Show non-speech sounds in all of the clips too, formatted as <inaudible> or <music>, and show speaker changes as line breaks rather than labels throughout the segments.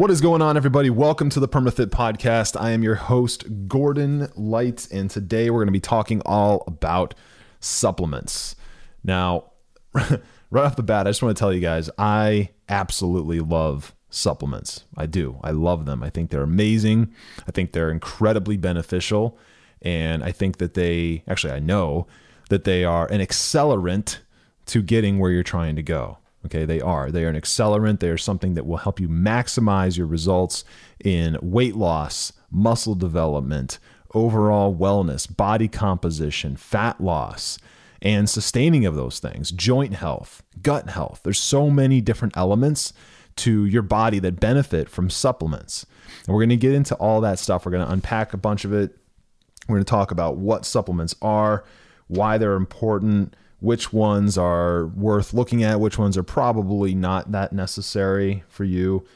What is going on, everybody? Welcome to the PermaFit Podcast. I am your host, Gordon Light, and today we're going to be talking all about supplements. Now, <laughs> right off the bat, I just want to tell you guys I absolutely love supplements. I do. I love them. I think they're amazing. I think they're incredibly beneficial. And I think that they, actually, I know that they are an accelerant to getting where you're trying to go. Okay, they are. They are an accelerant. They are something that will help you maximize your results in weight loss, muscle development, overall wellness, body composition, fat loss, and sustaining of those things, joint health, gut health. There's so many different elements to your body that benefit from supplements. And we're going to get into all that stuff. We're going to unpack a bunch of it. We're going to talk about what supplements are, why they're important which ones are worth looking at, which ones are probably not that necessary for you.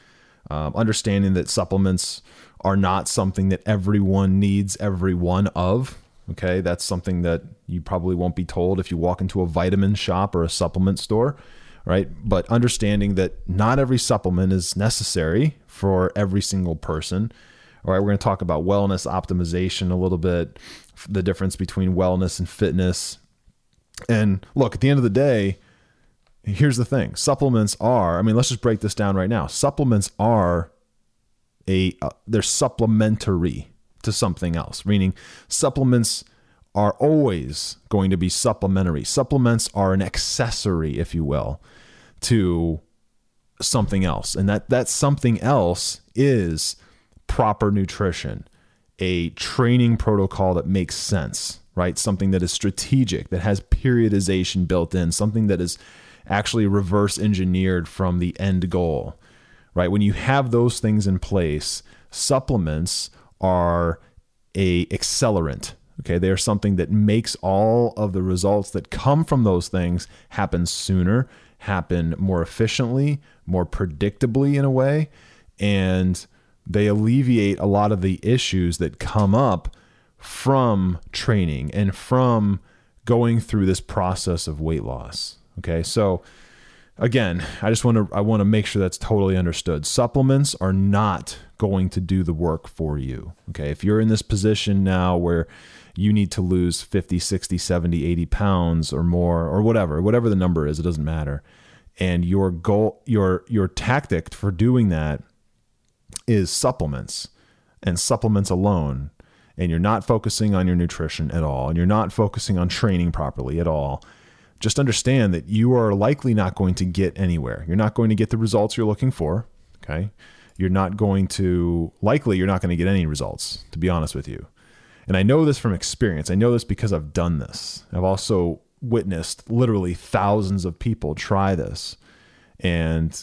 Um, understanding that supplements are not something that everyone needs every one of. Okay, that's something that you probably won't be told if you walk into a vitamin shop or a supplement store, right? But understanding that not every supplement is necessary for every single person. All right, we're going to talk about wellness optimization a little bit, the difference between wellness and fitness, and look, at the end of the day, here's the thing supplements are, I mean, let's just break this down right now. Supplements are a, uh, they're supplementary to something else, meaning supplements are always going to be supplementary. Supplements are an accessory, if you will, to something else. And that, that something else is proper nutrition, a training protocol that makes sense right? Something that is strategic, that has periodization built in, something that is actually reverse engineered from the end goal, right? When you have those things in place, supplements are a accelerant. Okay, they are something that makes all of the results that come from those things happen sooner, happen more efficiently, more predictably in a way, and they alleviate a lot of the issues that come up from training and from going through this process of weight loss. Okay. So again, I just want to I want to make sure that's totally understood. Supplements are not going to do the work for you. Okay? If you're in this position now where you need to lose 50, 60, 70, 80 pounds or more or whatever, whatever the number is, it doesn't matter. And your goal your your tactic for doing that is supplements and supplements alone and you're not focusing on your nutrition at all, and you're not focusing on training properly at all, just understand that you are likely not going to get anywhere. You're not going to get the results you're looking for. Okay. You're not going to, likely, you're not going to get any results, to be honest with you. And I know this from experience. I know this because I've done this. I've also witnessed literally thousands of people try this. And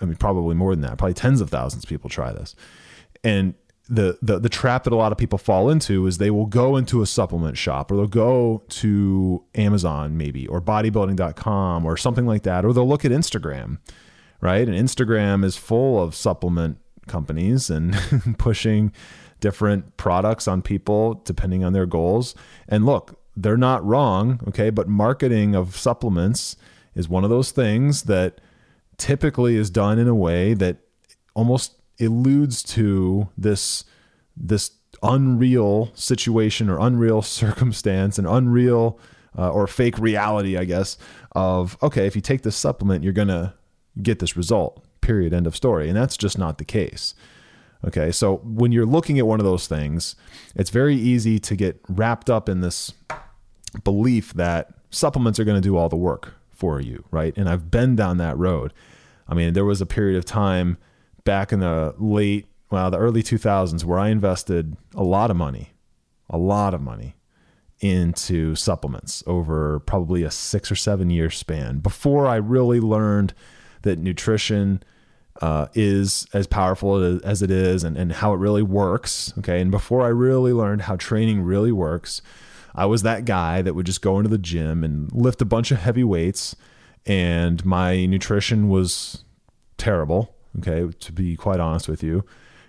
I mean, probably more than that, probably tens of thousands of people try this. And the, the the trap that a lot of people fall into is they will go into a supplement shop or they'll go to Amazon maybe or bodybuilding.com or something like that or they'll look at Instagram right? And Instagram is full of supplement companies and <laughs> pushing different products on people depending on their goals. And look they're not wrong okay? But marketing of supplements is one of those things that typically is done in a way that almost alludes to this this unreal situation or unreal <laughs> circumstance and unreal uh, or fake reality, I guess, of okay, if you take this supplement, you're gonna get this result. Period. End of story. And that's just not the case. Okay, so when you're looking at one of those things, it's very easy to get wrapped up in this belief that supplements are going to do all the work for you, right? And I've been down that road. I mean, there was a period of time back in the late, well, the early 2000s where I invested a lot of money, a lot of money into supplements over probably a six or seven year span before I really learned that nutrition uh, is as powerful as it is and, and how it really works. Okay. And before I really learned how training really works, I was that guy that would just go into the gym and lift a bunch of heavy weights, and my nutrition was terrible. Okay. To be quite honest with you.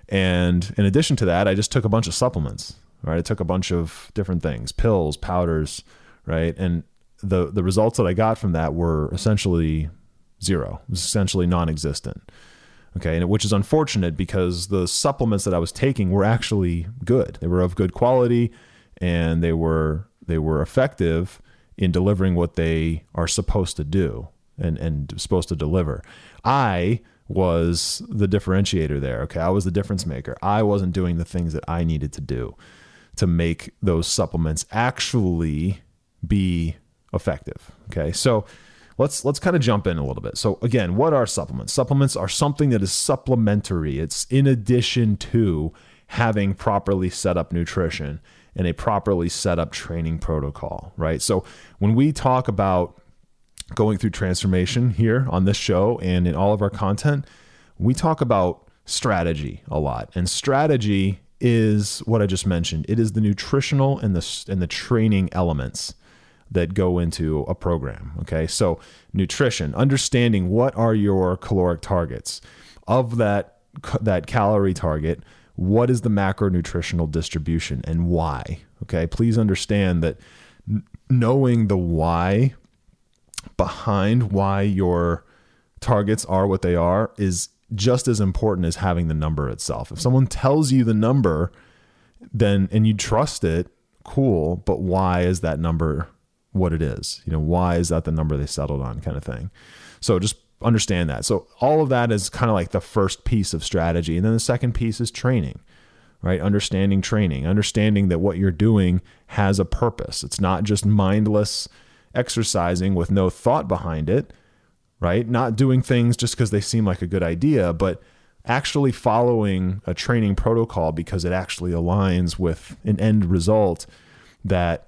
And in addition to that, I just took a bunch of supplements right? I took a bunch of different things, pills, powders, right? And the the results that I got from that were essentially zero, it was essentially non-existent. Okay, and which is unfortunate because the supplements that I was taking were actually good. They were of good quality and they were they were effective in delivering what they are supposed to do and and supposed to deliver. I was the differentiator there. Okay, I was the difference maker. I wasn't doing the things that I needed to do to make those supplements actually be effective. Okay. So let's let's kind of jump in a little bit. So again, what are supplements? Supplements are something that is supplementary. It's in addition to having properly set up nutrition and a properly set up training protocol, right? So when we talk about going through transformation here on this show and in all of our content, we talk about strategy a lot. And strategy is what I just mentioned. It is the nutritional and the and the training elements that go into a program. Okay, so nutrition, understanding what are your caloric targets of that that calorie target. What is the macronutritional distribution and why? Okay, please understand that knowing the why behind why your targets are what they are is just as important as having the number itself. If someone tells you the number, then and you trust it, cool, but why is that number what it is? You know, why is that the number they settled on kind of thing? So just understand that. So all of that is kind of like the first piece of strategy. And then the second piece is training. Right? Understanding training, understanding that what you're doing has a purpose. It's not just mindless exercising with no thought behind it right? Not doing things just because they seem like a good idea, but actually following a training protocol because it actually aligns with an end result that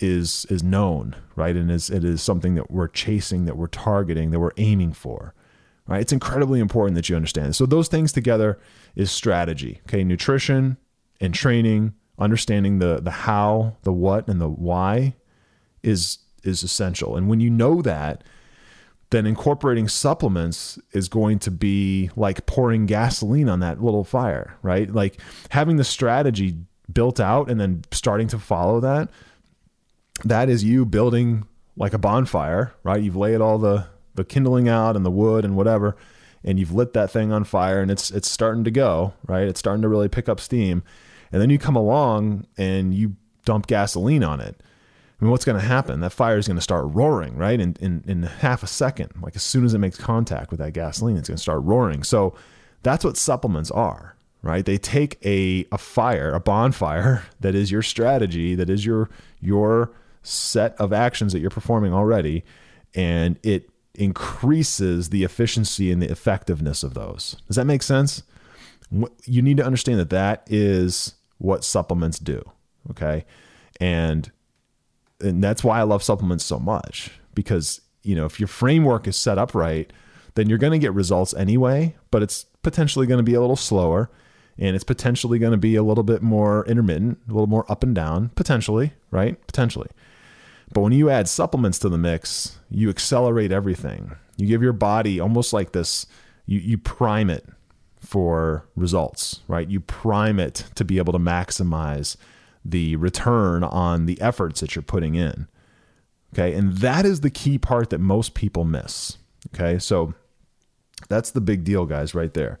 is is known, right? And is it is something that we're chasing, that we're targeting, that we're aiming for. Right? It's incredibly important that you understand. So those things together is strategy. Okay, nutrition and training, understanding the the how, the what, and the why is is essential. And when you know that, then incorporating supplements is going to be like pouring gasoline on that little fire, right? Like having the strategy built out and then starting to follow that. That is you building like a bonfire, right? You've laid all the the kindling out and the wood and whatever, and you've lit that thing on fire and it's it's starting to go, right? It's starting to really pick up steam. And then you come along and you dump gasoline on it I mean, what's going to happen? That fire is going to start roaring, right? In, in, in half a second. Like as soon as it makes contact with that gasoline, it's going to start roaring. So that's what supplements are, right? They take a, a fire, a bonfire <laughs> that is your strategy, that is your, your set of actions that you're performing already, and it increases the efficiency and the effectiveness of those. Does that make sense? You need to understand that that is what supplements do. Okay. And and that's why I love supplements so much because you know if your framework is set up right, then you're going to get results anyway, but it's potentially going to be a little slower and it's potentially going to be a little bit more intermittent, a little more up and down, potentially, right? Potentially. But when you add supplements to the mix, you accelerate everything. You give your body almost like this, you, you prime it for results, right? You prime it to be able to maximize the return on the efforts that you're putting in. Okay. And that is the key part that most people miss. Okay. So that's the big deal, guys, right there.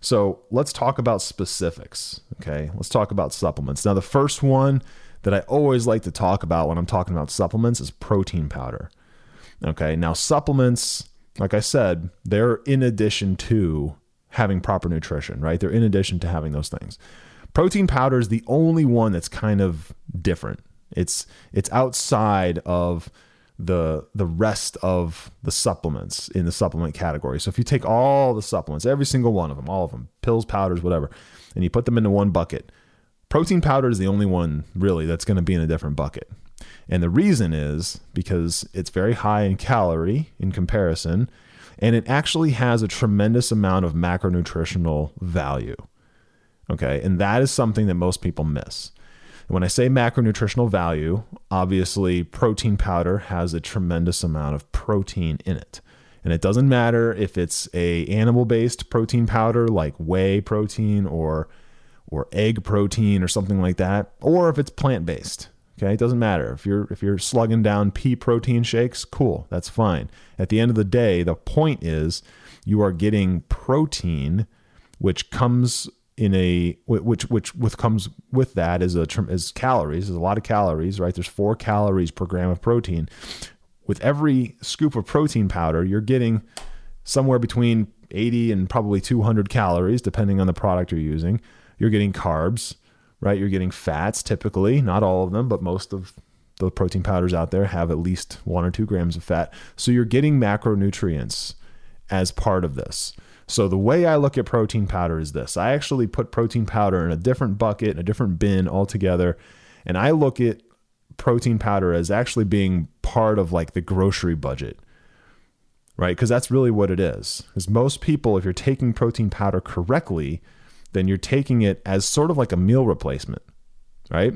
So let's talk about specifics. Okay. Let's talk about supplements. Now, the first one that I always like to talk about when I'm talking about supplements is protein powder. Okay. Now, supplements, like I said, they're in addition to having proper nutrition, right? They're in addition to having those things. Protein powder is the only one that's kind of different. It's it's outside of the the rest of the supplements in the supplement category. So if you take all the supplements, every single one of them, all of them, pills, powders, whatever, and you put them into one bucket, Protein powder is the only one really that's going to be in a different bucket. And the reason is because it's very high in calorie in comparison, and it actually has a tremendous amount of macronutritional value. Okay. And that is something that most people miss. when I say macronutritional value, obviously protein powder has a tremendous amount of protein in it. And it doesn't matter if it's a animal based protein powder like whey protein or or egg protein or something like that, or if it's plant based. Okay, it doesn't matter if you're if you're slugging down pea protein shakes. Cool, that's fine. At the end of the day, the point is you are getting protein, which comes in a which which with comes with that is a is calories. There's a lot of calories, right? There's four calories per gram of protein. With every scoop of protein powder, you're getting somewhere between 80 and probably 200 calories, depending on the product you're using. You're getting carbs right? You're getting fats typically, not all of them, but most of the protein powders out there have at least one or two grams of fat. So you're getting macronutrients as part of this. So the way I look at protein powder is this I actually put protein powder in a different bucket, in a different bin altogether. And I look at protein powder as actually being part of like the grocery budget right? Because that's really what it is. Because most people, if you're taking protein powder correctly, then you're taking it as sort of like a meal replacement, right?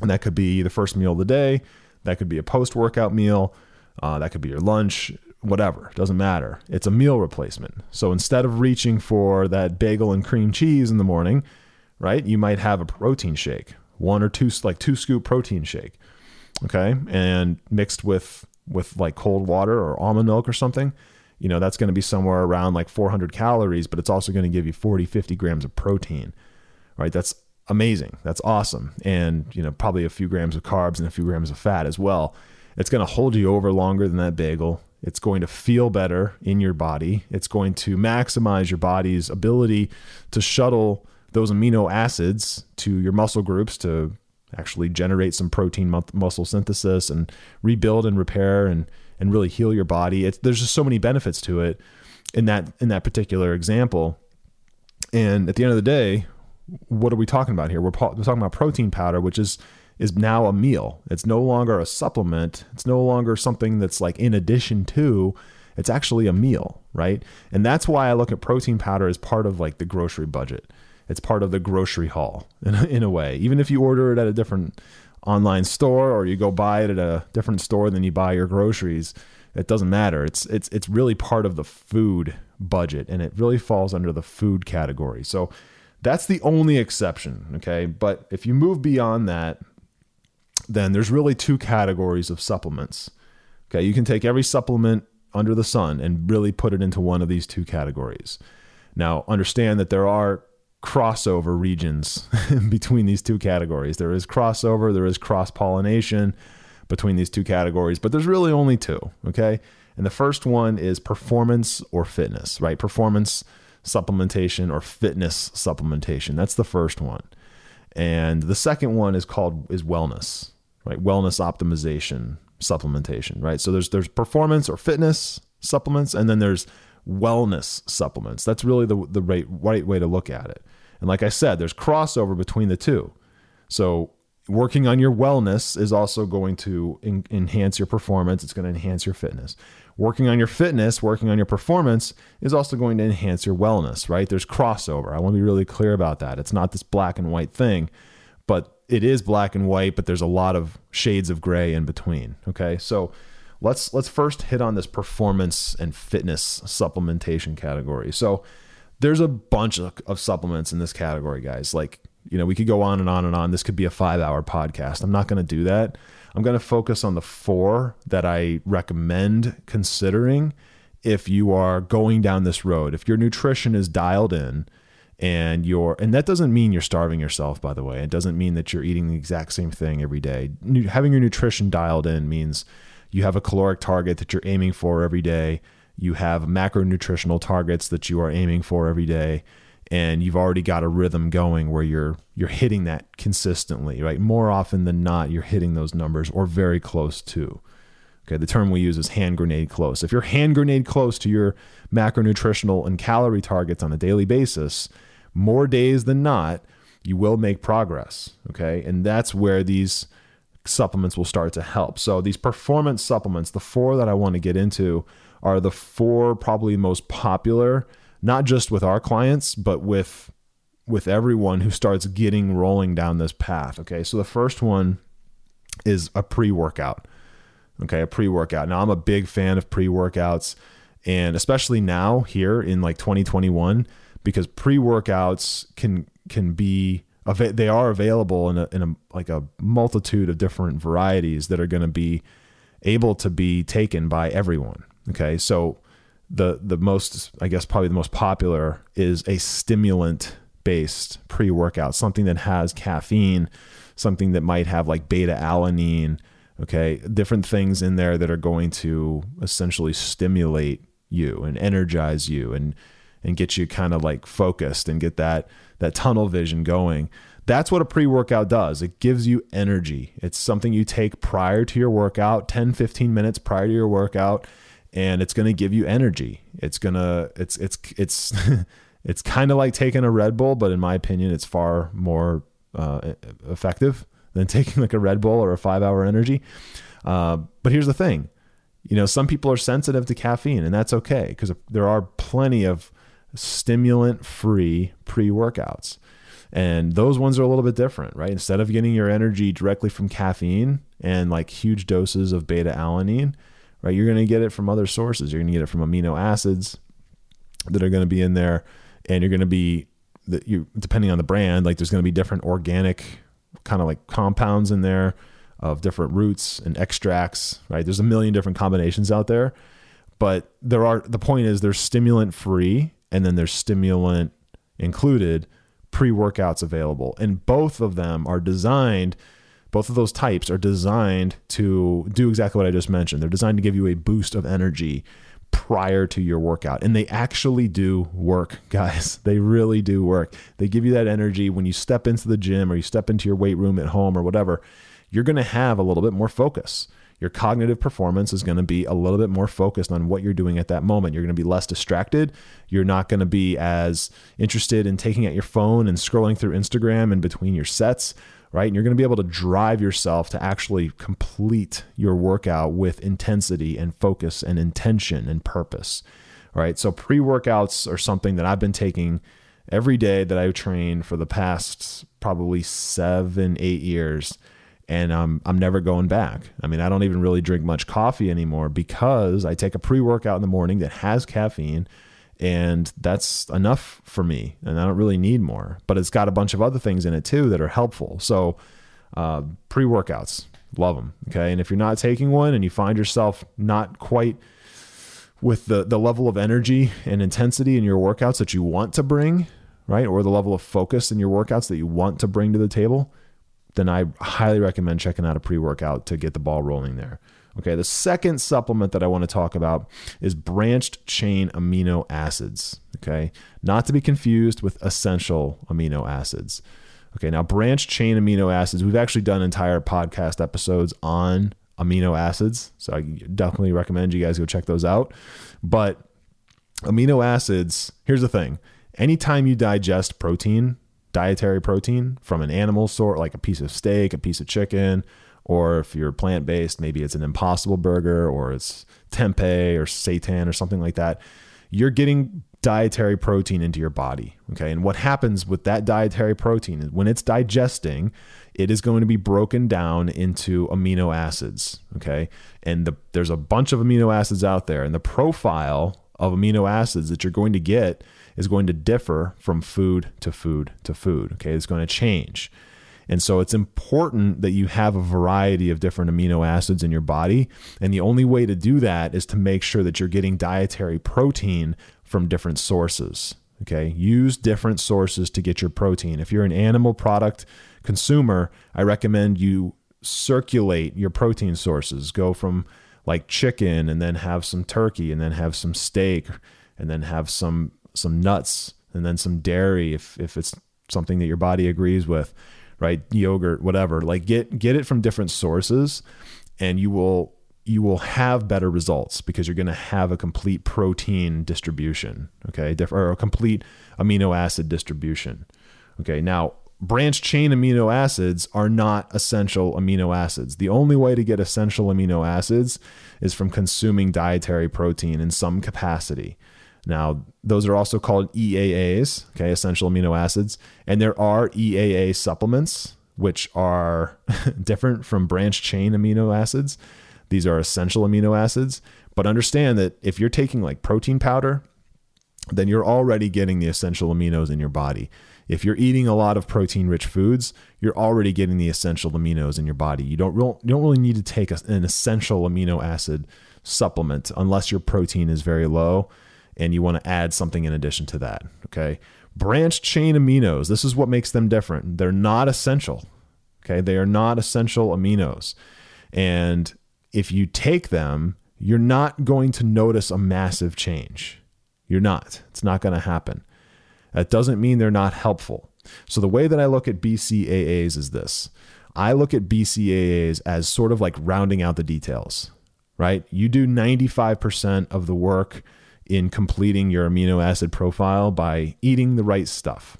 And that could be the first meal of the day, that could be a post workout meal, uh, that could be your lunch, whatever, doesn't matter. It's a meal replacement. So instead of reaching for that bagel and cream cheese in the morning, right, you might have a protein shake, one or two, like two scoop protein shake, okay, and mixed with with like cold water or almond milk or something you know, that's going to be somewhere around like 400 calories, but it's also going to give you 40, 50 grams of protein, right? That's amazing. That's awesome. And, you know, probably a few grams of carbs and a few grams of fat as well. It's going to hold you over longer than that bagel. It's going to feel better in your body. It's going to maximize your body's ability to shuttle those amino acids to your muscle groups to actually generate some protein muscle synthesis and rebuild and repair and and really heal your body. It's there's just so many benefits to it in that in that particular example. And at the end of the day, what are we talking about here? We're, we're talking about protein powder, which is is now a meal. It's no longer a supplement. It's no longer something that's like in addition to. It's actually a meal, right? And that's why I look at protein powder as part of like the grocery budget. It's part of the grocery haul <laughs> in a, in a way. Even if you order it at a different online store or you go buy it at a different store than you buy your groceries, it doesn't matter. It's it's it's really part of the food budget and it really falls under the food category. So that's the only exception, okay? But if you move beyond that, then there's really two categories of supplements. Okay, you can take every supplement under the sun and really put it into one of these two categories. Now, understand that there are crossover regions <laughs> between these two categories. There is crossover, there is cross pollination between these two categories, but there's really only two, okay? And the first one is performance or fitness, right? Performance supplementation or fitness supplementation. That's the first one. And the second one is called is wellness, right? Wellness optimization supplementation, right? So there's there's performance or fitness supplements and then there's wellness supplements. That's really the the right right way to look at it. And like I said, there's crossover between the two. So working on your wellness is also going to enhance your performance. It's going to enhance your fitness. Working on your fitness, working on your performance is also going to enhance your wellness, right? There's crossover. I want to be really clear about that. It's not this black and white thing, but it is black and white, but there's a lot of shades of gray in between. Okay. So let's let's first hit on this performance and fitness supplementation category. So there's a bunch of, of supplements in this category, guys. Like, you know, we could go on and on and on. This could be a five hour podcast. I'm not going to do that. I'm going to focus on the four that I recommend considering if you are going down this road. If your nutrition is dialed in and you're, and that doesn't mean you're starving yourself, by the way. It doesn't mean that you're eating the exact same thing every day. Having your nutrition dialed in means you have a caloric target that you're aiming for every day. You have macronutritional targets that you are aiming for every day. And you've already got a rhythm going where you're you're hitting that consistently right? More often than not you're hitting those numbers or very close to. Okay the term we use is hand grenade close. If you're hand grenade close to your macronutritional and calorie targets on a daily basis more days than not you will make progress. Okay. And that's where these supplements will start to help. So, these performance supplements, the four that I want to get into, are the four probably most popular, not just with our clients, but with with everyone who starts getting rolling down this path. Okay. So the first one is a pre-workout. Okay, a pre-workout. Now I'm a big fan of pre-workouts and especially now here in like 2021 because pre-workouts can can be they are available in a, in a like a multitude of different varieties that are going to be able to be taken by everyone. Okay, so the the most I guess probably the most popular is a stimulant based pre workout, something that has caffeine, something that might have like beta alanine, okay, different things in there that are going to essentially stimulate you and energize you and and get you kind of like focused and get that that tunnel vision going. That's what a pre-workout does. It gives you energy. It's something you take prior to your workout, 10 15 minutes prior to your workout and it's going to give you energy. It's going to it's it's it's <laughs> it's kind of like taking a Red Bull, but in my opinion, it's far more uh, effective than <laughs> taking like a Red Bull or a five hour energy. Uh, but here's the thing you know, some people are sensitive to caffeine, and that's okay because there are plenty of stimulant free pre workouts. And those ones are a little bit different, right? Instead of getting your energy directly from caffeine and like huge doses of beta alanine, right? You're going to get it from other sources. You're going to get it from amino acids that are going to be in there and you're going to be that you depending on the brand like there's going to be different organic kind of like compounds in there of different roots and extracts right there's a million different combinations out there but there are the point is they're stimulant free and then there's stimulant included pre-workouts available and both of them are designed both of those types are designed to do exactly what I just mentioned. They're designed to give you a boost of energy prior to your workout. And they actually do work, <laughs> guys. They really do work. They give you that energy when you step into the gym or you step into your weight room at home or whatever. You're going to have a little bit more focus. Your cognitive performance is going to be a little bit more focused on what you're doing at that moment. You're going to be less distracted. You're not going to be as interested in taking out your phone and scrolling through Instagram in between your sets right? And you're going to be able to drive yourself to actually complete your workout with intensity and focus and intention and purpose, right? So pre workouts are something that I've been taking every day that I train for the past probably seven, eight years. And I'm, I'm never going back. I mean, I don't even really drink much coffee anymore because I take a pre workout in the morning that has caffeine and that's enough for me and i don't really need more but it's got a bunch of other things in it too that are helpful so uh, pre-workouts love them okay and if you're not taking one and you find yourself not quite with the the level of energy and intensity in your workouts that you want to bring right or the level of focus in your workouts that you want to bring to the table then i highly recommend checking out a pre-workout to get the ball rolling there Okay, the second supplement that I want to talk about is branched chain amino acids. Okay, not to be confused with essential amino acids. Okay, now branched chain amino acids, we've actually done entire podcast episodes on amino acids. So I definitely recommend you guys go check those out. But amino acids, here's the thing anytime you digest protein, dietary protein from an animal sort, like a piece of steak, a piece of chicken, or if you're plant based, maybe it's an impossible burger or it's tempeh or seitan or something like that. You're getting dietary protein into your body. Okay. And what happens with that dietary protein is when it's digesting, it is going to be broken down into amino acids. Okay. And the, there's a bunch of amino acids out there, and the profile of amino acids that you're going to get is going to differ from food to food to food. Okay. It's going to change. And so it's important that you have a variety of different amino acids in your body. And the only way to do that is to make sure that you're getting dietary protein from different sources. Okay. Use different sources to get your protein. If you're an animal product consumer, I recommend you circulate your protein sources. Go from like chicken and then have some turkey and then have some steak and then have some some nuts and then some dairy if if it's something that your body agrees with right? Yogurt, whatever. Like get get it from different sources and you will you will have better results because you're going to have a complete protein distribution, okay? Or a complete amino acid distribution. Okay? Now, branch chain amino acids are not essential amino acids. The only way to get essential amino acids is from consuming dietary protein in some capacity. Now, those are also called EAAs, okay, essential amino acids, and there are EAA supplements which are <laughs> different from branch chain amino acids. These are essential amino acids, but understand that if you're taking like protein powder, then you're already getting the essential aminos in your body. If you're eating a lot of protein rich foods, you're already getting the essential aminos in your body. You don't, you don't really need to take an essential amino acid supplement unless your protein is very low and you want to add something in addition to that. Okay. Branch chain aminos, this is what makes them different. They're not essential. Okay. They are not essential aminos. And if you take them, you're not going to notice a massive change. You're not. It's not going to happen. That doesn't mean they're not helpful. So the way that I look at BCAAs is this. I look at BCAAs as sort of like rounding out the details, right? You do 95% of the work in completing your amino acid profile by eating the right stuff.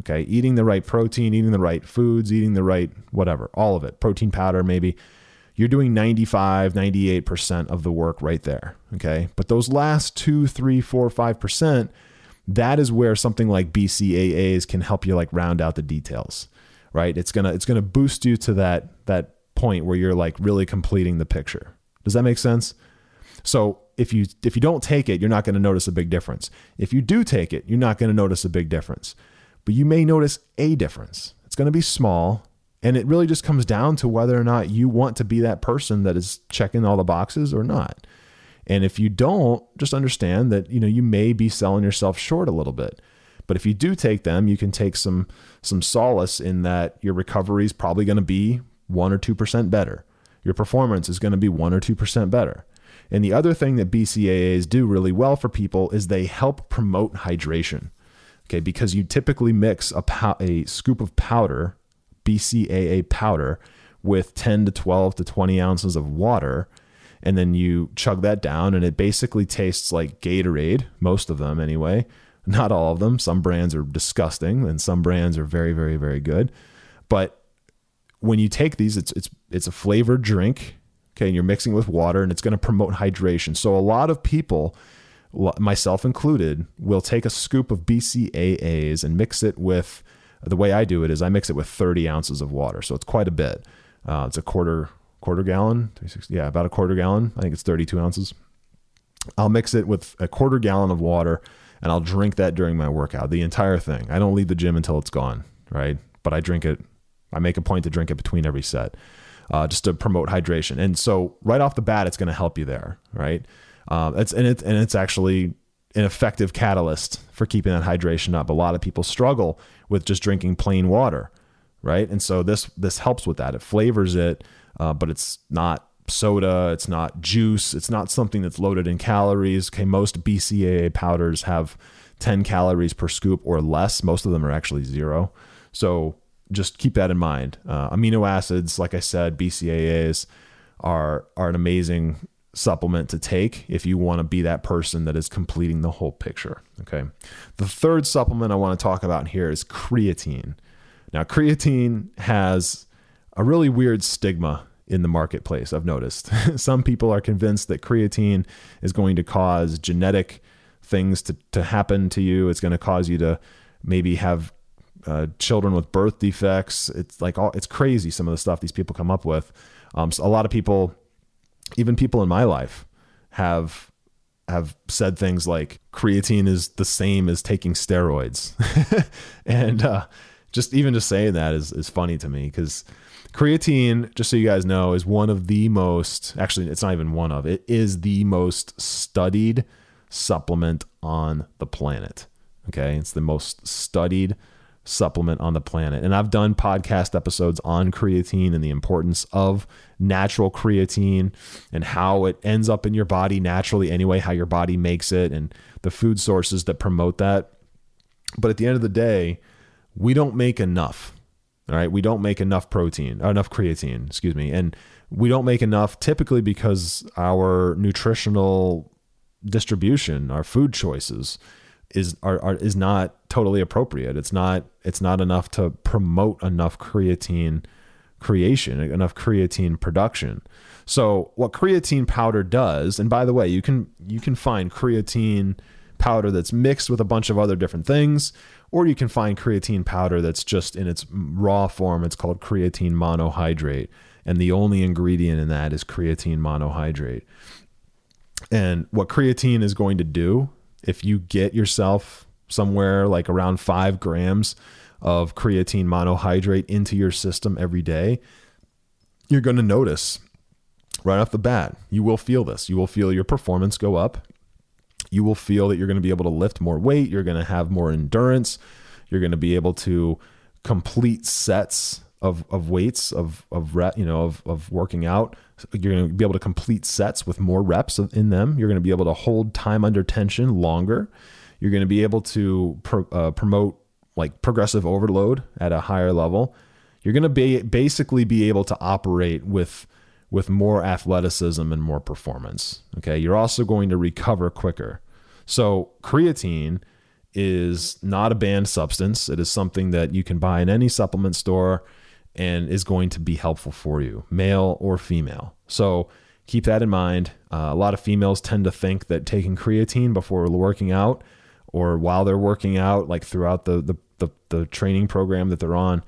Okay, eating the right protein, eating the right foods, eating the right whatever, all of it, protein powder, maybe. You're doing 95, 98% of the work right there. Okay, but those last two, three, four, five percent, that is where something like BCAAs can help you like round out the details, right? It's gonna it's gonna boost you to that that point where you're like really completing the picture. Does that make sense? So if you if you don't take it, you're not going to notice a big difference. If you do take it, you're not going to notice a big difference. But you may notice a difference. It's going to be small, and it really just comes down to whether or not you want to be that person that is checking all the boxes or not. And if you don't, just understand that you know you may be selling yourself short a little bit. But if you do take them, you can take some some solace in that your recovery is probably going to be 1 or 2% better. Your performance is going to be 1 or 2% better. And the other thing that BCAAs do really well for people is they help promote hydration. Okay, because you typically mix a, pow- a scoop of powder, BCAA powder, with 10 to 12 to 20 ounces of water, and then you chug that down, and it basically tastes like Gatorade, most of them anyway. Not all of them. Some brands are disgusting, and some brands are very, very, very good. But when you take these, it's it's it's a flavored drink Okay, and you're mixing with water and it's going to promote hydration. So a lot of people, myself included, will take a scoop of BCAAs and mix it with the way I do it is I mix it with 30 ounces of water. So it's quite a bit. Uh, it's a quarter quarter gallon, yeah, about a quarter gallon. I think it's 32 ounces. I'll mix it with a quarter gallon of water and I'll drink that during my workout, the entire thing. I don't leave the gym until it's gone, right? But I drink it. I make a point to drink it between every set uh, just to promote hydration. And so right off the bat, it's going to help you there, right? Um, it's and it's and it's actually an effective catalyst for keeping that hydration up. A lot of people struggle with just drinking plain water, right? And so this this helps with that. It flavors it, uh, but it's not soda. It's not juice. It's not something that's loaded in calories. Okay, most BCAA powders have 10 calories per scoop or less. Most of them are actually zero. So just keep that in mind. Uh, amino acids, like I said, BCAAs are are an amazing supplement to take if you want to be that person that is completing the whole picture. Okay. The third supplement I want to talk about here is creatine. Now, creatine has a really weird stigma in the marketplace, I've noticed. <laughs> Some people are convinced that creatine is going to cause genetic things to, to happen to you. It's going to cause you to maybe have uh, children with birth defects. It's like all it's crazy some of the stuff these people come up with. Um, so a lot of people, even people in my life, have have said things like creatine is the same as taking steroids, <laughs> and uh, just even just saying that is is funny to me because creatine, just so you guys know, is one of the most actually it's not even one of it is the most studied supplement on the planet. Okay, it's the most studied supplement on the planet. And I've done podcast episodes on creatine and the importance of natural creatine and how it ends up in your body naturally anyway, how your body makes it and the food sources that promote that. But at the end of the day, we don't make enough. All right, we don't make enough protein, enough creatine, excuse me. And we don't make enough typically because our nutritional distribution, our food choices is are, are is not totally appropriate. It's not it's not enough to promote enough creatine creation, enough creatine production. So what creatine powder does, and by the way, you can you can find creatine powder that's mixed with a bunch of other different things, or you can find creatine powder that's just in its raw form. It's called creatine monohydrate, and the only ingredient in that is creatine monohydrate. And what creatine is going to do, if you get yourself somewhere like around five grams of creatine monohydrate into your system every day, you're going to notice right off the bat, you will feel this. You will feel your performance go up. You will feel that you're going to be able to lift more weight. You're going to have more endurance. You're going to be able to complete sets of, of weights of of you know of of working out. You're going to be able to complete sets with more reps in them. You're going to be able to hold time under tension longer. You're going to be able to pro, uh, promote like progressive overload at a higher level. You're going to be basically be able to operate with with more athleticism and more performance. Okay, you're also going to recover quicker. So creatine is not a banned substance. It is something that you can buy in any supplement store and is going to be helpful for you, male or female. So keep that in mind. Uh, a lot of females tend to think that taking creatine before working out or while they're working out, like throughout the, the, the, the training program that they're on,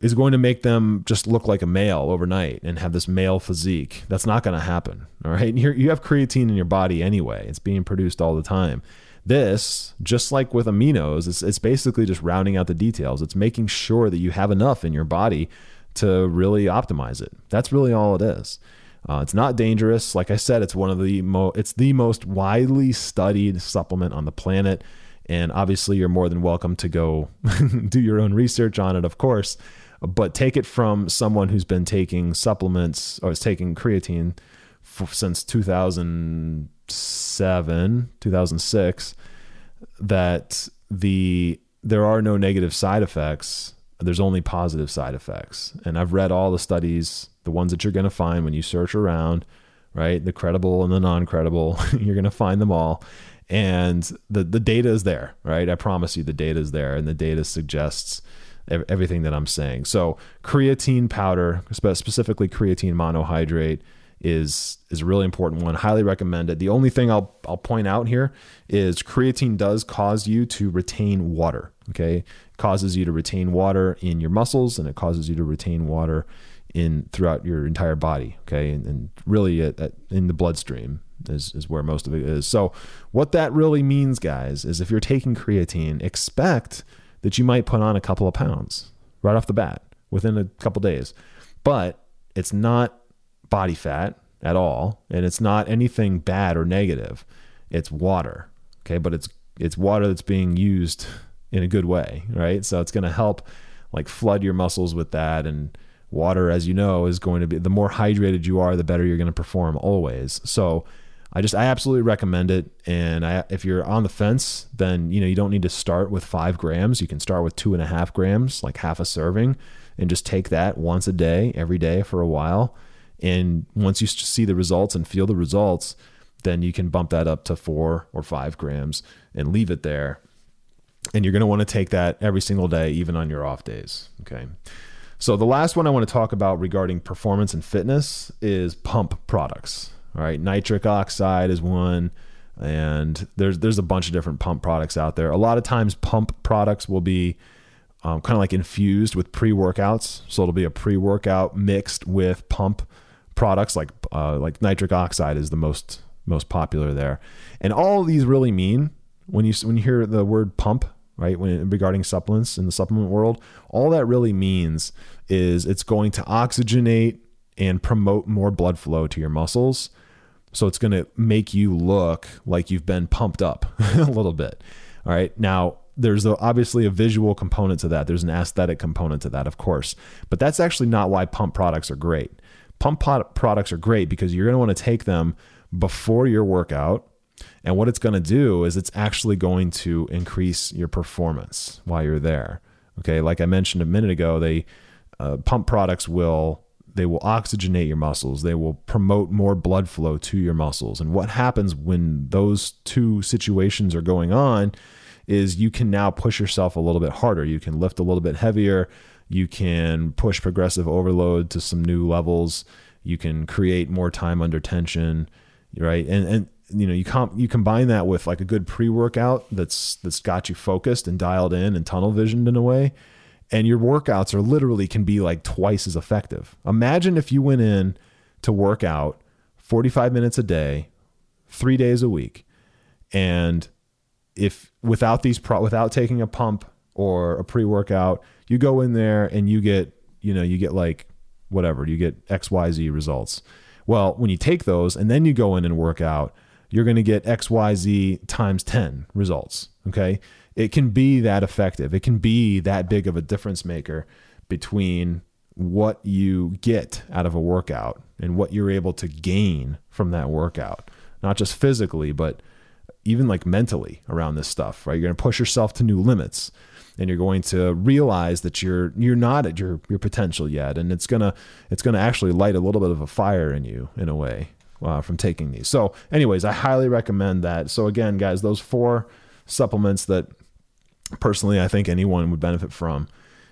is going to make them just look like a male overnight and have this male physique. That's not going to happen. All right. <laughs> You're, you have creatine in your body anyway, it's being produced all the time. This, just like with aminos, it's, it's basically just rounding out the details. It's making sure that you have enough in your body to really optimize it. That's really all it is. Uh, it's not dangerous. Like I said, it's one of the mo- it's the most widely studied supplement on the planet. And obviously, you're more than welcome to go <laughs> do your own research on it, of course. But take it from someone who's been taking supplements or is taking creatine for, since 2007, 2006, that the there are no negative side effects. There's only positive side effects. And I've read all the studies the ones that you're going to find when you search around, right? The credible and the non credible, <laughs> you're going to find them all. And the, the data is there, right? I promise you the data is there, and the data suggests everything that I'm saying. So, creatine powder, specifically creatine monohydrate, is is a really important one. Highly recommended. The only thing I'll I'll point out here is creatine does cause you to retain water. Okay, it causes you to retain water in your muscles, and it causes you to retain water in throughout your entire body. Okay, and, and really at, at, in the bloodstream is is where most of it is. So what that really means, guys, is if you're taking creatine, expect that you might put on a couple of pounds right off the bat within a couple days, but it's not body fat at all, and it's not anything bad or negative. It's water. Okay, but it's it's water that's being used in a good way, right? So it's going to help like flood your muscles with that and water, as you know, is going to be the more hydrated you are, the better you're going to perform always. So I just I absolutely recommend it. And I, if you're on the fence, then you know you don't need to start with five grams. You can start with two and a half grams, like half a serving, and just take that once a day, every day for a while. And once you see the results and feel the results, then you can bump that up to four or five grams and leave it there. And you're going to want to take that every single day, even on your off days. Okay. So the last one I want to talk about regarding performance and fitness is pump products. All right, nitric oxide is one, and there's there's a bunch of different pump products out there. A lot of times, pump products will be um, kind of like infused with pre workouts, so it'll be a pre workout mixed with pump products like uh, like nitric oxide is the most most popular there. And all these really mean when you when you hear the word pump right? When regarding supplements in the supplement world, all that really means is it's going to oxygenate and promote more blood flow to your muscles. So it's going to make you look like you've been pumped up <laughs> a little bit. All right. Now, there's obviously a visual component to that. There's an aesthetic component to that, of course. But that's actually not why pump products are great. Pump pot products are great because you're going to want to take them before your workout and what it's going to do is it's actually going to increase your performance while you're there. Okay, like I mentioned a minute ago, they uh, pump products will they will oxygenate your muscles. They will promote more blood flow to your muscles. And what happens when those two situations are going on is you can now push yourself a little bit harder. You can lift a little bit heavier. You can push progressive overload to some new levels. You can create more time under tension, right? And and you know you com- you combine that with like a good pre-workout that's that's got you focused and dialed in and tunnel visioned in a way and your workouts are literally can be like twice as effective. Imagine if you went in to work out 45 minutes a day, 3 days a week and if without these pro- without taking a pump or a pre-workout, you go in there and you get, you know, you get like whatever, you get XYZ results. Well, when you take those and then you go in and work out, you're going to get XYZ times 10 results. Okay. It can be that effective. It can be that big of a difference maker between what you get out of a workout and what you're able to gain from that workout, not just physically, but even like mentally around this stuff, right? You're going to push yourself to new limits and you're going to realize that you're you're not at your your potential yet and it's to it's to actually light a little bit of a fire in you in a way uh, from taking these. So anyways, I highly recommend that. So again, guys, those four supplements that personally I think anyone would benefit from,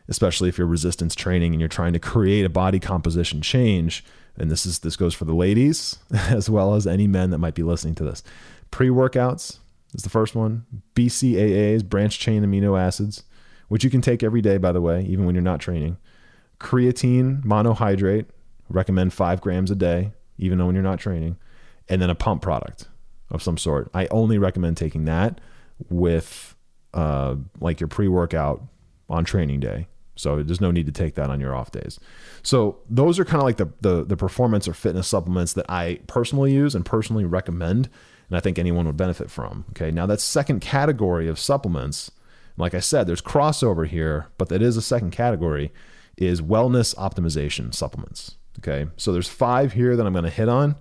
especially if you're resistance training and you're trying to create a body composition change, and this is this goes for the ladies <laughs> as well as any men that might be listening to this. Pre workouts is the first one. BCAAs, branch chain amino acids, which you can take every day, by the way, even when you're not training. Creatine monohydrate, recommend five grams a day, even though when you're not training. And then a pump product of some sort. I only recommend taking that with uh, like your pre workout on training day. So there's no need to take that on your off days. So those are kind of like the, the, the performance or fitness supplements that I personally use and personally recommend and I think anyone would benefit from. Okay, now that second category of supplements, like I said, there's crossover here, but that is a second category, is wellness optimization supplements. Okay, so there's five here that I'm going to hit on,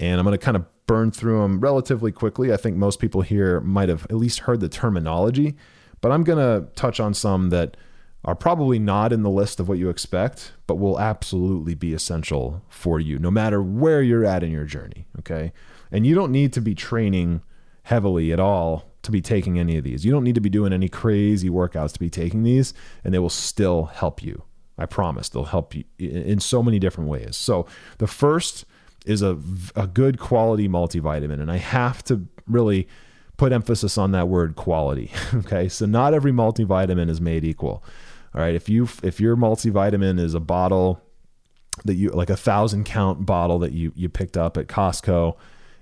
and I'm going to kind of burn through them relatively quickly. I think most people here might have at least heard the terminology, but I'm going to touch on some that are probably not in the list of what you expect, but will absolutely be essential for you no matter where you're at in your journey. Okay. And you don't need to be training heavily at all to be taking any of these. You don't need to be doing any crazy workouts to be taking these, and they will still help you. I promise they'll help you in so many different ways. So, the first is a, a good quality multivitamin, and I have to really put emphasis on that word quality. <laughs> okay, so not every multivitamin is made equal. All right, if you if your multivitamin is a bottle that you like a thousand count bottle that you you picked up at Costco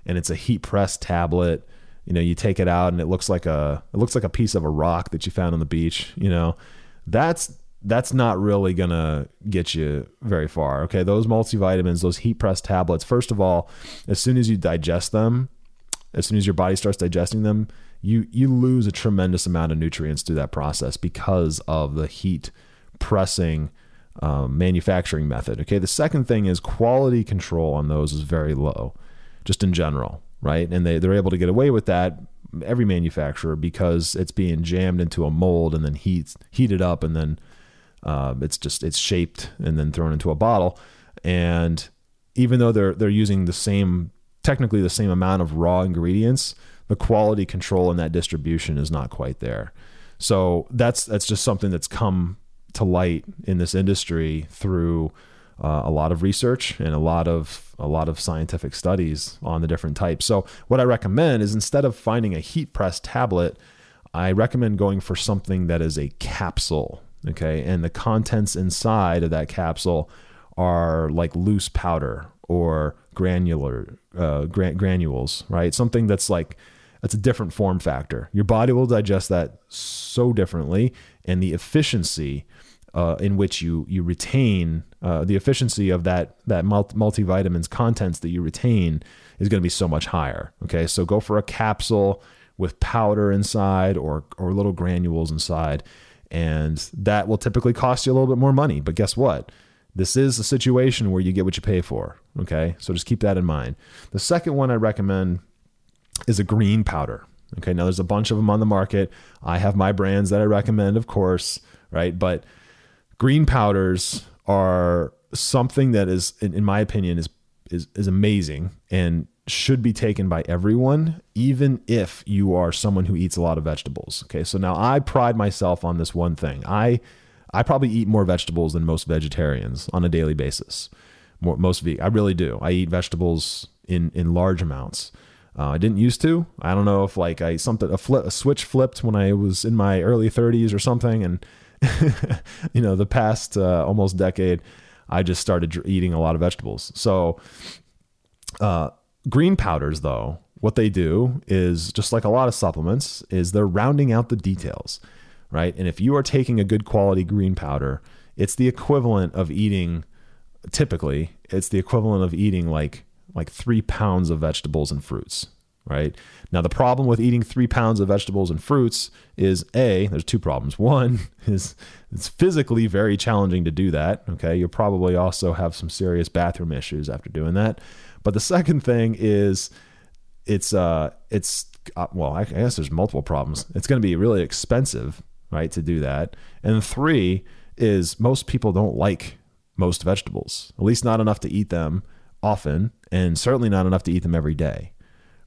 and it's a heat press tablet. You know, you take it out and it looks like a it looks like a piece of a rock that you found on the beach. You know, that's that's not really gonna get you very far. Okay, those multivitamins, those heat press tablets. First of all, as soon as you digest them, as soon as your body starts digesting them, you you lose a tremendous amount of nutrients through that process because of the heat pressing um, manufacturing method. Okay, the second thing is quality control on those is very low just in general, right? And they, they're able to get away with that, every manufacturer, because it's being jammed into a mold and then heat, heated up and then uh, it's just it's shaped and then thrown into a bottle. And even though they're they're using the same technically the same amount of raw ingredients, the quality control in that distribution is not quite there. So that's that's just something that's come to light in this industry through uh, a lot of research and a lot of a lot of scientific studies on the different types. So what I recommend is instead of finding a heat press tablet, I recommend going for something that is a capsule. Okay, and the contents inside of that capsule are like loose powder or granular uh, gran- granules, right? Something that's like that's a different form factor. Your body will digest that so differently, and the efficiency uh, in which you you retain uh, the efficiency of that that multivitamins contents that you retain is going to be so much higher. Okay, so go for a capsule with powder inside or or little granules inside, and that will typically cost you a little bit more money. But guess what? This is a situation where you get what you pay for. Okay, so just keep that in mind. The second one I recommend is a green powder. Okay, now there's a bunch of them on the market. I have my brands that I recommend, of course, right? But green powders are something that is, in, in my opinion, is is is amazing and should be taken by everyone, even if you are someone who eats a lot of vegetables. Okay, so now I pride myself on this one thing. I I probably eat more vegetables than most vegetarians on a daily basis. More, most vegan, I really do. I eat vegetables in in large amounts. Uh, I didn't used to. I don't know if like I something a, flip, a switch flipped when I was in my early 30s or something, and <laughs> you know the past uh, almost decade, I just started eating a lot of vegetables. So, uh, green powders though, what they do is just like a lot of supplements, is they're rounding out the details, right? And if you are taking a good quality green powder, it's the equivalent of eating. Typically, it's the equivalent of eating like like three pounds of vegetables and fruits, right? Now, the problem with eating three pounds of vegetables and fruits is A, there's two problems. One <laughs> is it's physically very challenging to do that. Okay. You'll probably also have some serious bathroom issues after doing that. But the second thing is it's, uh, it's, uh, well, I guess there's multiple problems. It's going to be really expensive, right, to do that. And three is most people don't like most vegetables, at least not enough to eat them often, and certainly not enough to eat them every day,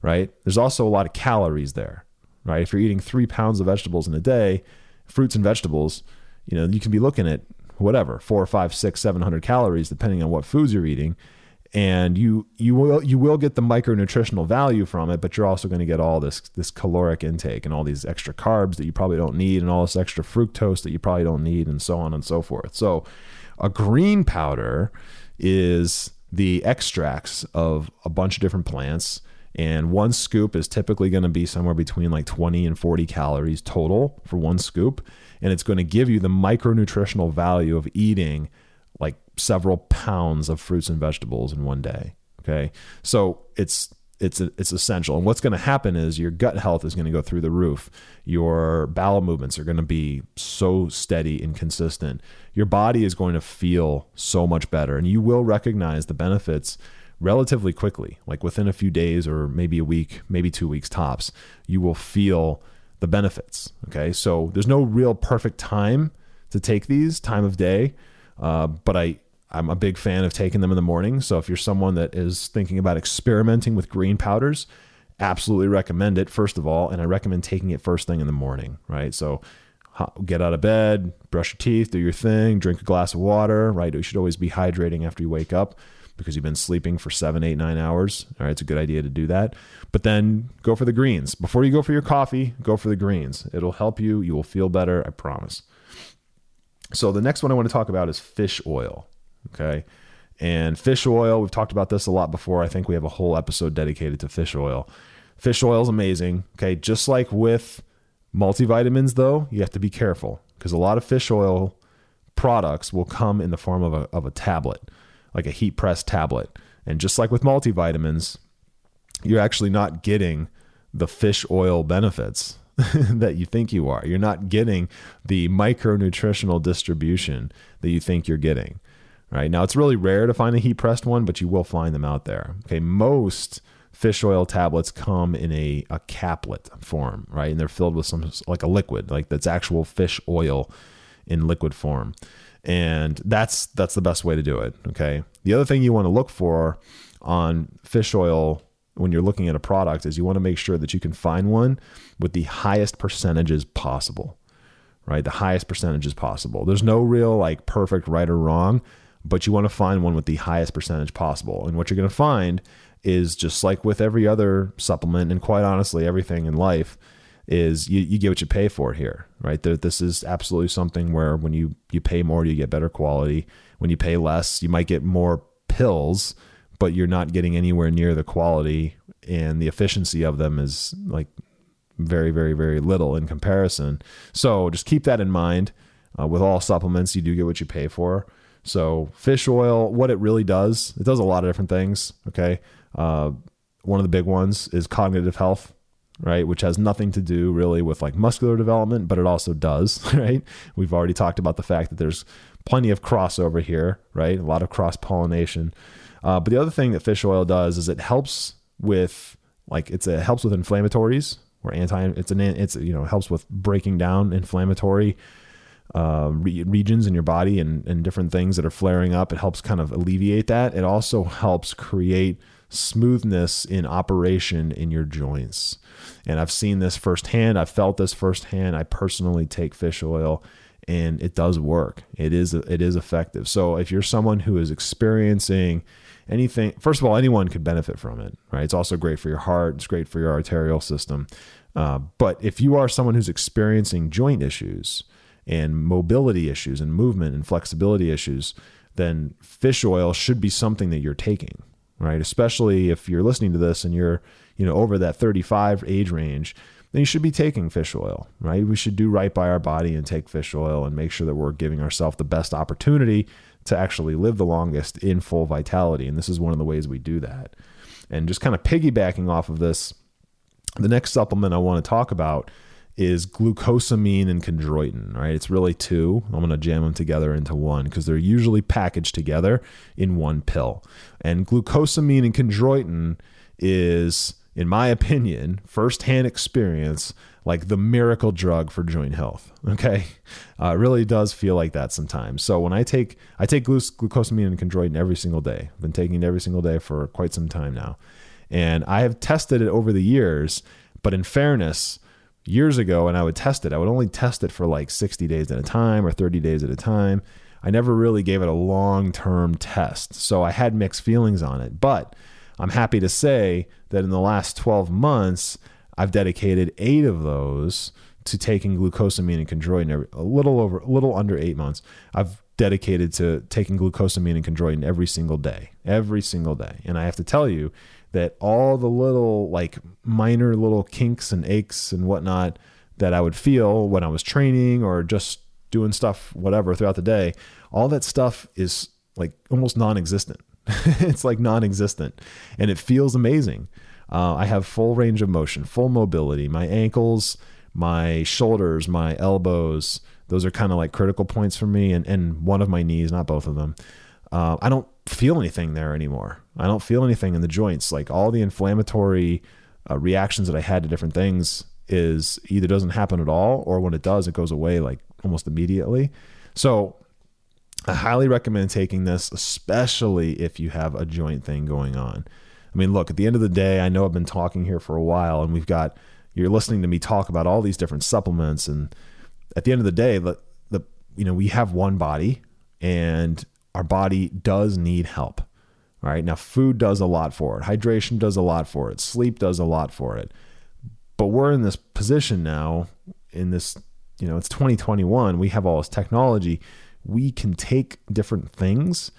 right? There's also a lot of calories there, right? If you're eating three pounds of vegetables in a day, fruits and vegetables, you know, you can be looking at whatever four, five, six, seven hundred calories depending on what foods you're eating, and you you will you will get the micronutritional value from it, but you're also going to get all this this caloric intake and all these extra carbs that you probably don't need, and all this extra fructose that you probably don't need, and so on and so forth. So, a green powder is the extracts of a bunch of different plants. And one scoop is typically going to be somewhere between like 20 and 40 calories total for one scoop. And it's going to give you the micronutritional value of eating like several pounds of fruits and vegetables in one day. Okay. So it's it's it's essential. And what's going to happen is your gut health is going to go through the roof. Your bowel movements are going to be so steady and consistent. Your body is going to feel so much better, and you will recognize the benefits relatively quickly, like within a few days or maybe a week, maybe two weeks tops. You will feel the benefits. Okay, so there's no real perfect time to take these time of day, uh, but I I'm a big fan of taking them in the morning. So if you're someone that is thinking about experimenting with green powders, absolutely recommend it, first of all. And I recommend taking it first thing in the morning, right? So get out of bed, brush your teeth, do your thing, drink a glass of water, right? You should always be hydrating after you wake up because you've been sleeping for seven, eight, nine hours. All right, it's a good idea to do that. But then go for the greens. Before you go for your coffee, go for the greens. It'll help you. You will feel better, I promise. So the next one I want to talk about is fish oil. Okay. And fish oil, we've talked about this a lot before. I think we have a whole episode dedicated to fish oil. Fish oil is amazing. Okay. Just like with multivitamins, though, you have to be careful because a lot of fish oil products will come in the form of a, of a tablet, like a heat pressed tablet. And just like with multivitamins, you're actually not getting the fish oil benefits <laughs> that you think you are. You're not getting the micronutritional distribution that you think you're getting. Right now, it's really rare to find a heat pressed one, but you will find them out there. Okay, most fish oil tablets come in a, a caplet form, right? And they're filled with some like a liquid, like that's actual fish oil in liquid form. And that's that's the best way to do it. Okay. The other thing you want to look for on fish oil when you're looking at a product is you want to make sure that you can find one with the highest percentages possible. Right? The highest percentages possible. There's no real like perfect right or wrong but you want to find one with the highest percentage possible. And what you're going to find is just like with every other supplement, and quite honestly, everything in life, is you, you get what you pay for here, right? This is absolutely something where when you, you pay more, you get better quality. When you pay less, you might get more pills, but you're not getting anywhere near the quality and the efficiency of them is like very, very, very little in comparison. So just keep that in mind. Uh, with all supplements, you do get what you pay for. So fish oil, what it really does, it does a lot of different things. Okay. Uh, one of the big ones is cognitive health, right? Which has nothing to do really with like muscular development, but it also does, <laughs> right? We've already talked about the fact that there's plenty of crossover here, right? A lot of cross pollination. Uh, but the other thing that fish oil does is it helps with like it's a helps with inflammatories or anti it's an it's you know helps with breaking down inflammatory uh, re- regions in your body and, and different things that are flaring up. It helps kind of alleviate that. It also helps create smoothness in operation in your joints. And I've seen this firsthand. I've felt this firsthand. I personally take fish oil and it does work. It is it is effective. So if you're someone who is experiencing anything, first of all, anyone could benefit from it, right? It's also great for your heart. It's great for your arterial system. Uh, but if you are someone who's experiencing joint issues and mobility issues and movement and flexibility issues, then fish oil should be something that you're taking, right? Especially if you're listening to this and you're, you know, over that 35 age range, then you should be taking fish oil, right? We should do right by our body and take fish oil and make sure that we're giving ourselves the best opportunity to actually live the longest in full vitality. And this is one of the ways we do that. And just kind of piggybacking off of this, the next supplement I want to talk about is glucosamine and chondroitin, right? It's really two. I'm going to jam them together into one because they're usually packaged together in one pill. And glucosamine and chondroitin is, in my opinion, firsthand experience, like the miracle drug for joint health. <laughs> Okay, uh, it really does feel like that sometimes. So when I take I take glucosamine and chondroitin every single day. I've been taking it every single day for quite some time now, and I have tested it over the years. But in fairness, years ago, and I would test it, I would only test it for like 60 days at a time or 30 days at a time. I never really gave it a long term test. So I had mixed feelings on it. But I'm happy to say that in the last 12 months, I've dedicated eight of those to taking glucosamine and chondroitin a little over a little under eight months. I've dedicated to taking glucosamine and chondroitin every single day, every single day. And I have to tell you that all the little like minor little kinks and aches and whatnot that I would feel when I was training or just doing stuff, whatever, throughout the day, all that stuff is like almost non existent. <laughs> it's like non existent and it feels amazing. Uh, I have full range of motion, full mobility. My ankles, my shoulders, my elbows, those are kind of like critical points for me, and, and one of my knees, not both of them. Uh, I don't feel anything there anymore. I don't feel anything in the joints. Like all the inflammatory uh, reactions that I had to different things is either doesn't happen at all, or when it does, it goes away like almost immediately. So I highly recommend taking this, especially if you have a joint thing going on. I mean, look, at the end of the day, I know I've been talking here for a while and we've got, you're listening to me talk about all these different supplements. And at the end of the day, the, the you know, we have one body and our body does need help. All right. Now, food does a lot for it, hydration does a lot for it, sleep does a lot for it. But we're in this position now, in this, you know, it's 2021. We have all this technology. We can take different things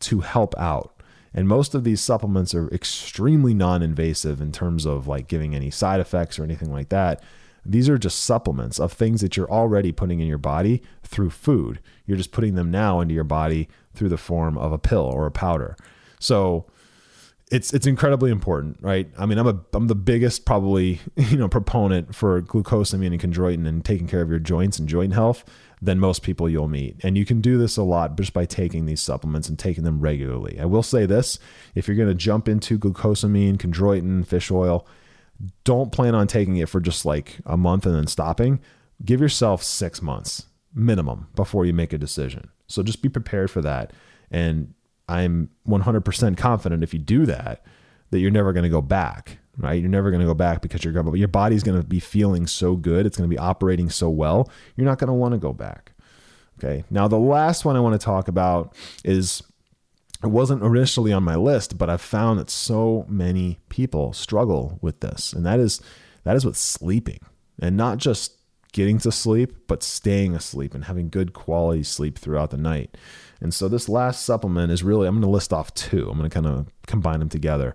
to help out and most of these supplements are extremely non invasive in terms of like giving any side effects or anything like that. These are just supplements of things that you're already putting in your body through food. You're just putting them now into your body through the form of a pill or a powder. So it's it's incredibly important, right? I mean, I'm a I'm the biggest probably <laughs> you know proponent for glucosamine and chondroitin and taking care of your joints and joint health than most people you'll meet. And you can do this a lot just by taking these supplements and taking them regularly. I will say this if you're going to jump into glucosamine, chondroitin, fish oil, don't plan on taking it for just like a month and then stopping. Give yourself six months minimum before you make a decision. So just be prepared for that. And I'm 100% confident if you do that, that you're never going to go back right? You're never going to go back because your your body's going to be feeling so good. It's going to be operating so well. You're not going to want to go back. Okay. Now the last one I want to talk about is it wasn't initially on my list, but I've found that so many people struggle with this, and that is that is with sleeping, and not just getting to sleep, but staying asleep and having good quality sleep throughout the night. And so this last supplement is really I'm going to list off two. I'm going to kind of combine them together.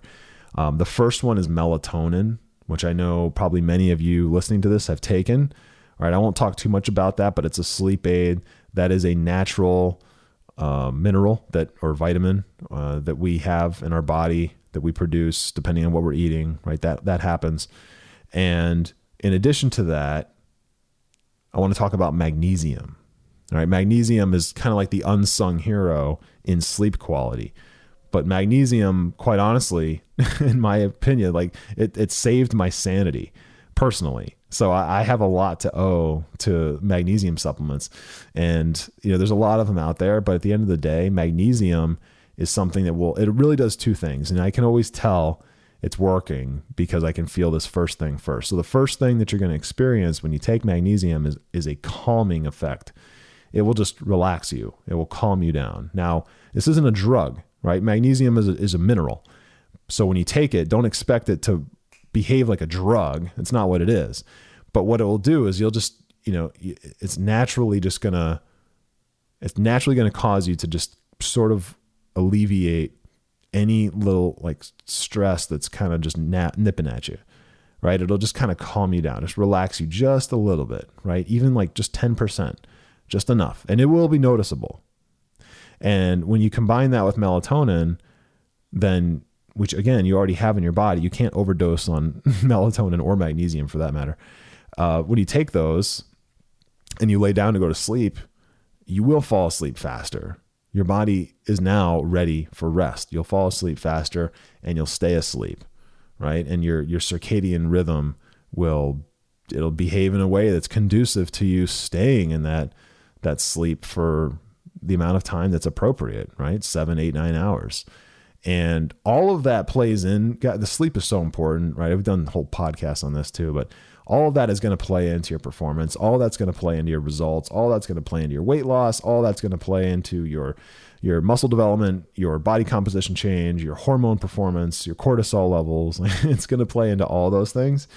Um, the first one is melatonin, which I know probably many of you listening to this have taken. All right, I won't talk too much about that, but it's a sleep aid that is a natural uh, mineral that or vitamin uh, that we have in our body that we produce depending on what we're eating. Right, that that happens. And in addition to that, I want to talk about magnesium. All right, magnesium is kind of like the unsung hero in sleep quality. But magnesium, quite honestly, <laughs> in my opinion, like it, it saved my sanity personally So I, I have a lot to owe to magnesium supplements. And, you know, there's a lot of them out there, but at the end of the day, magnesium is something that will, it really does two things. And I can always tell it's working because I can feel this first thing first. So the first thing that you're going to experience when you take magnesium is, is a calming effect. It will just relax you. It will calm you down. Now, this isn't a drug, right? Magnesium is a, is a mineral. So when you take it, don't expect it to behave like a drug. It's not what it is. But what it will do is you'll just, you know, it's naturally just going to it's naturally going to cause you to just sort of alleviate any little like stress that's kind of just na- nipping at you, right? It'll just kind of calm you down, just relax you just a little bit, right? Even like just 10%, just enough. And it will be noticeable. And when you combine that with melatonin, then which again you already have in your body. You can't overdose on <laughs> melatonin or magnesium for that matter. Uh, when you take those and you lay down to go to sleep, you will fall asleep faster. Your body is now ready for rest. You'll fall asleep faster and you'll stay asleep, right? And your your circadian rhythm will it'll behave in a way that's conducive to you staying in that that sleep for the amount of time that's appropriate, right? Seven, eight, nine hours. And all of that plays in. God, the sleep is so important, right? I've done a whole podcast on this too, but all of that is going to play into your performance. All that's going to play into your results. All that's going to play into your weight loss. All that's going to play into your your muscle development, your body composition change, your hormone performance, your cortisol levels. <laughs> it's going to play into all those things.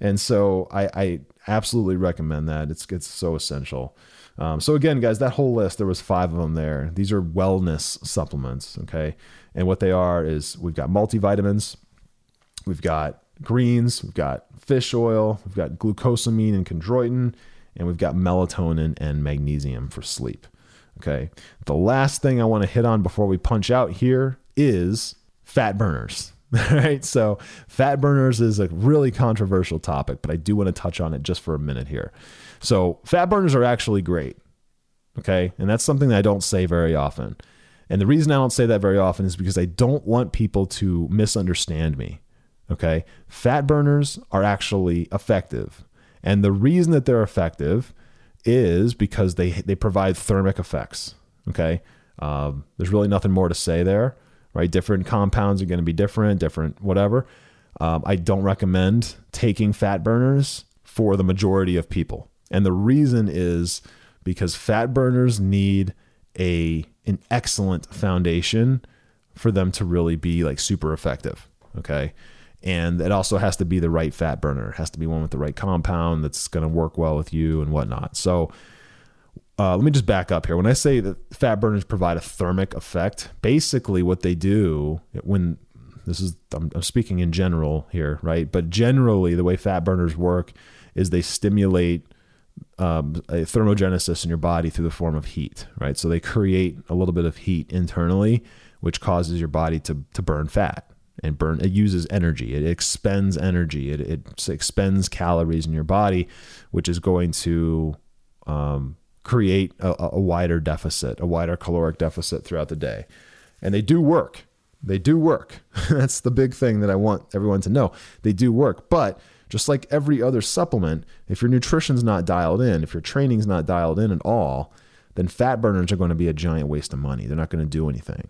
And so I, I absolutely recommend that. It's it's so essential. Um, so again, guys, that whole list there was five of them there. These are wellness supplements. Okay, and what they are is we've got multivitamins, we've got greens, we've got fish oil, we've got glucosamine and chondroitin, and we've got melatonin and magnesium for sleep. Okay. The last thing I want to hit on before we punch out here is fat burners. All <laughs> right. So, fat burners is a really controversial topic, but I do want to touch on it just for a minute here. So, fat burners are actually great. Okay. And that's something that I don't say very often. And the reason I don't say that very often is because I don't want people to misunderstand me. Okay. Fat burners are actually effective. And the reason that they're effective is because they, they provide thermic effects. Okay. Um, there's really nothing more to say there, right? Different compounds are going to be different, different whatever. Um, I don't recommend taking fat burners for the majority of people. And the reason is because fat burners need a an excellent foundation for them to really be like super effective. Okay. And it also has to be the right fat burner. It has to be one with the right compound that's going to work well with you and whatnot. So uh, let me just back up here. When I say that fat burners provide a thermic effect, basically what they do when this is, I'm, I'm speaking in general here, right? But generally, the way fat burners work is they stimulate um, a thermogenesis in your body through the form of heat, right? So they create a little bit of heat internally, which causes your body to to burn fat and burn. It uses energy. It expends energy. It, it expends calories in your body, which is going to um, create a, a wider deficit, a wider caloric deficit throughout the day. And they do work. They do work. <laughs> That's the big thing that I want everyone to know. They do work, but just like every other supplement, if your nutrition's not dialed in, if your training's not dialed in at all, then fat burners are going to be a giant waste of money. They're not going to do anything.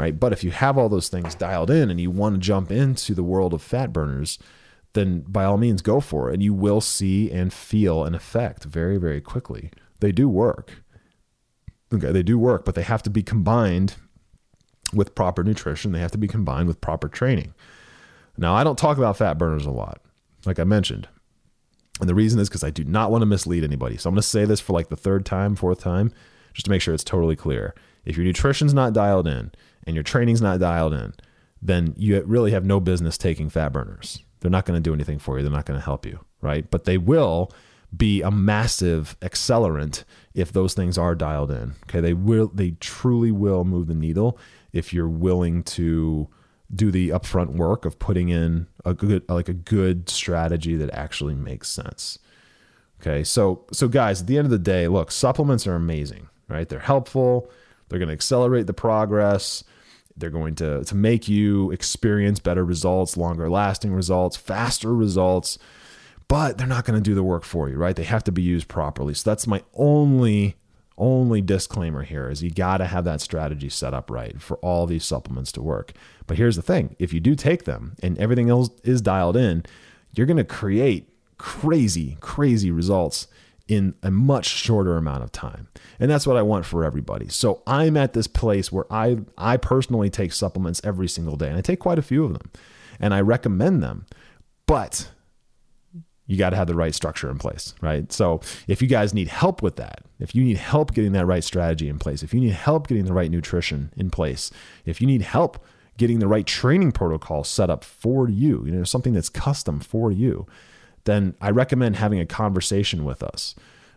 Right? But if you have all those things dialed in and you want to jump into the world of fat burners, then by all means go for it. And you will see and feel an effect very, very quickly. They do work. Okay, they do work, but they have to be combined with proper nutrition. They have to be combined with proper training. Now, I don't talk about fat burners a lot like I mentioned. And the reason is because I do not want to mislead anybody. So I'm going to say this for like the third time, fourth time, just to make sure it's totally clear. If your nutrition's not dialed in and your training's not dialed in, then you really have no business taking fat burners. They're not going to do anything for you. They're not going to help you, right? But they will be a massive accelerant if those things are dialed in. Okay, they will they truly will move the needle if you're willing to do the upfront work of putting in a good like a good strategy that actually makes sense. Okay, so so guys, at the end of the day, look, supplements are amazing, right? They're helpful. They're going to accelerate the progress. They're going to to make you experience better results, longer lasting results, faster results. but they're not going to do the work for you, right? They have to be used properly. So that's my only only disclaimer here is you got to have that strategy set up right for all these supplements to work. But here's the thing, if you do take them and everything else is dialed in, you're going to create crazy crazy results in a much shorter amount of time. And that's what I want for everybody. So I'm at this place where I I personally take supplements every single day and I take quite a few of them and I recommend them. But you got to have the right structure in place, right? So if you guys need help with that, if you need help getting that right strategy in place, if you need help getting the right nutrition in place, if you need help getting the right training protocol set up for you, you know, something that's custom for you, then I recommend having a conversation with us.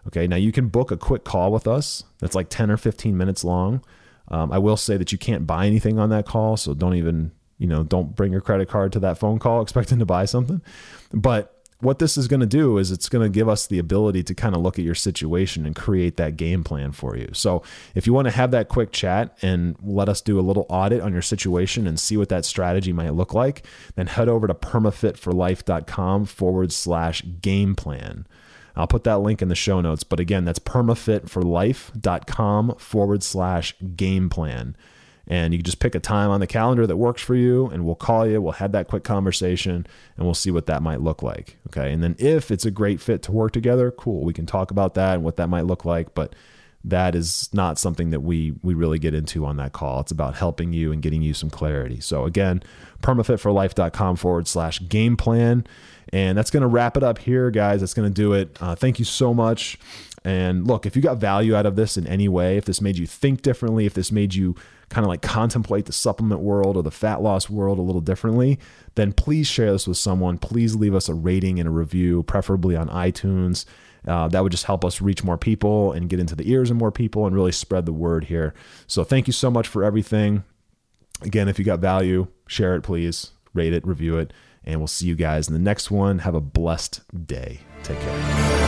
Okay, now you can book a quick call with us that's like 10 or 15 minutes long. Um, I will say that you can't buy anything on that call, so don't even, you know, don't bring your credit card to that phone call <laughs> expecting to buy something. But what this is going to do is it's going to give us the ability to kind of look at your situation and create that game plan for you. So, if you want to have that quick chat and let us do a little audit on your situation and see what that strategy might look like, then head over to permafitforlife.com forward slash game plan. I'll put that link in the show notes. But again, that's permafitforlife.com forward slash game plan and you can just pick a time on the calendar that works for you and we'll call you. We'll have that quick conversation and we'll see what that might look like okay? And then if it's a great fit to work together cool. We can talk about that and what that might look like but that is not something that we we really get into on that call. It's about helping you and getting you some clarity. So again permafitforlife.com forward slash game plan. And that's going to wrap it up here guys. That's going to do it. Uh, thank you so much. And look if you got value out of this in any way if this made you think differently if this made you kind of like contemplate the supplement world or the fat loss world a little differently, then please share this with someone. Please leave us a rating and a review, preferably on iTunes. Uh, that would just help us reach more people and get into the ears of more people and really spread the word here. So thank you so much for everything. Again, if you got value, share it, please. Rate it, review it, and we'll see you guys in the next one. Have a blessed day. Take care.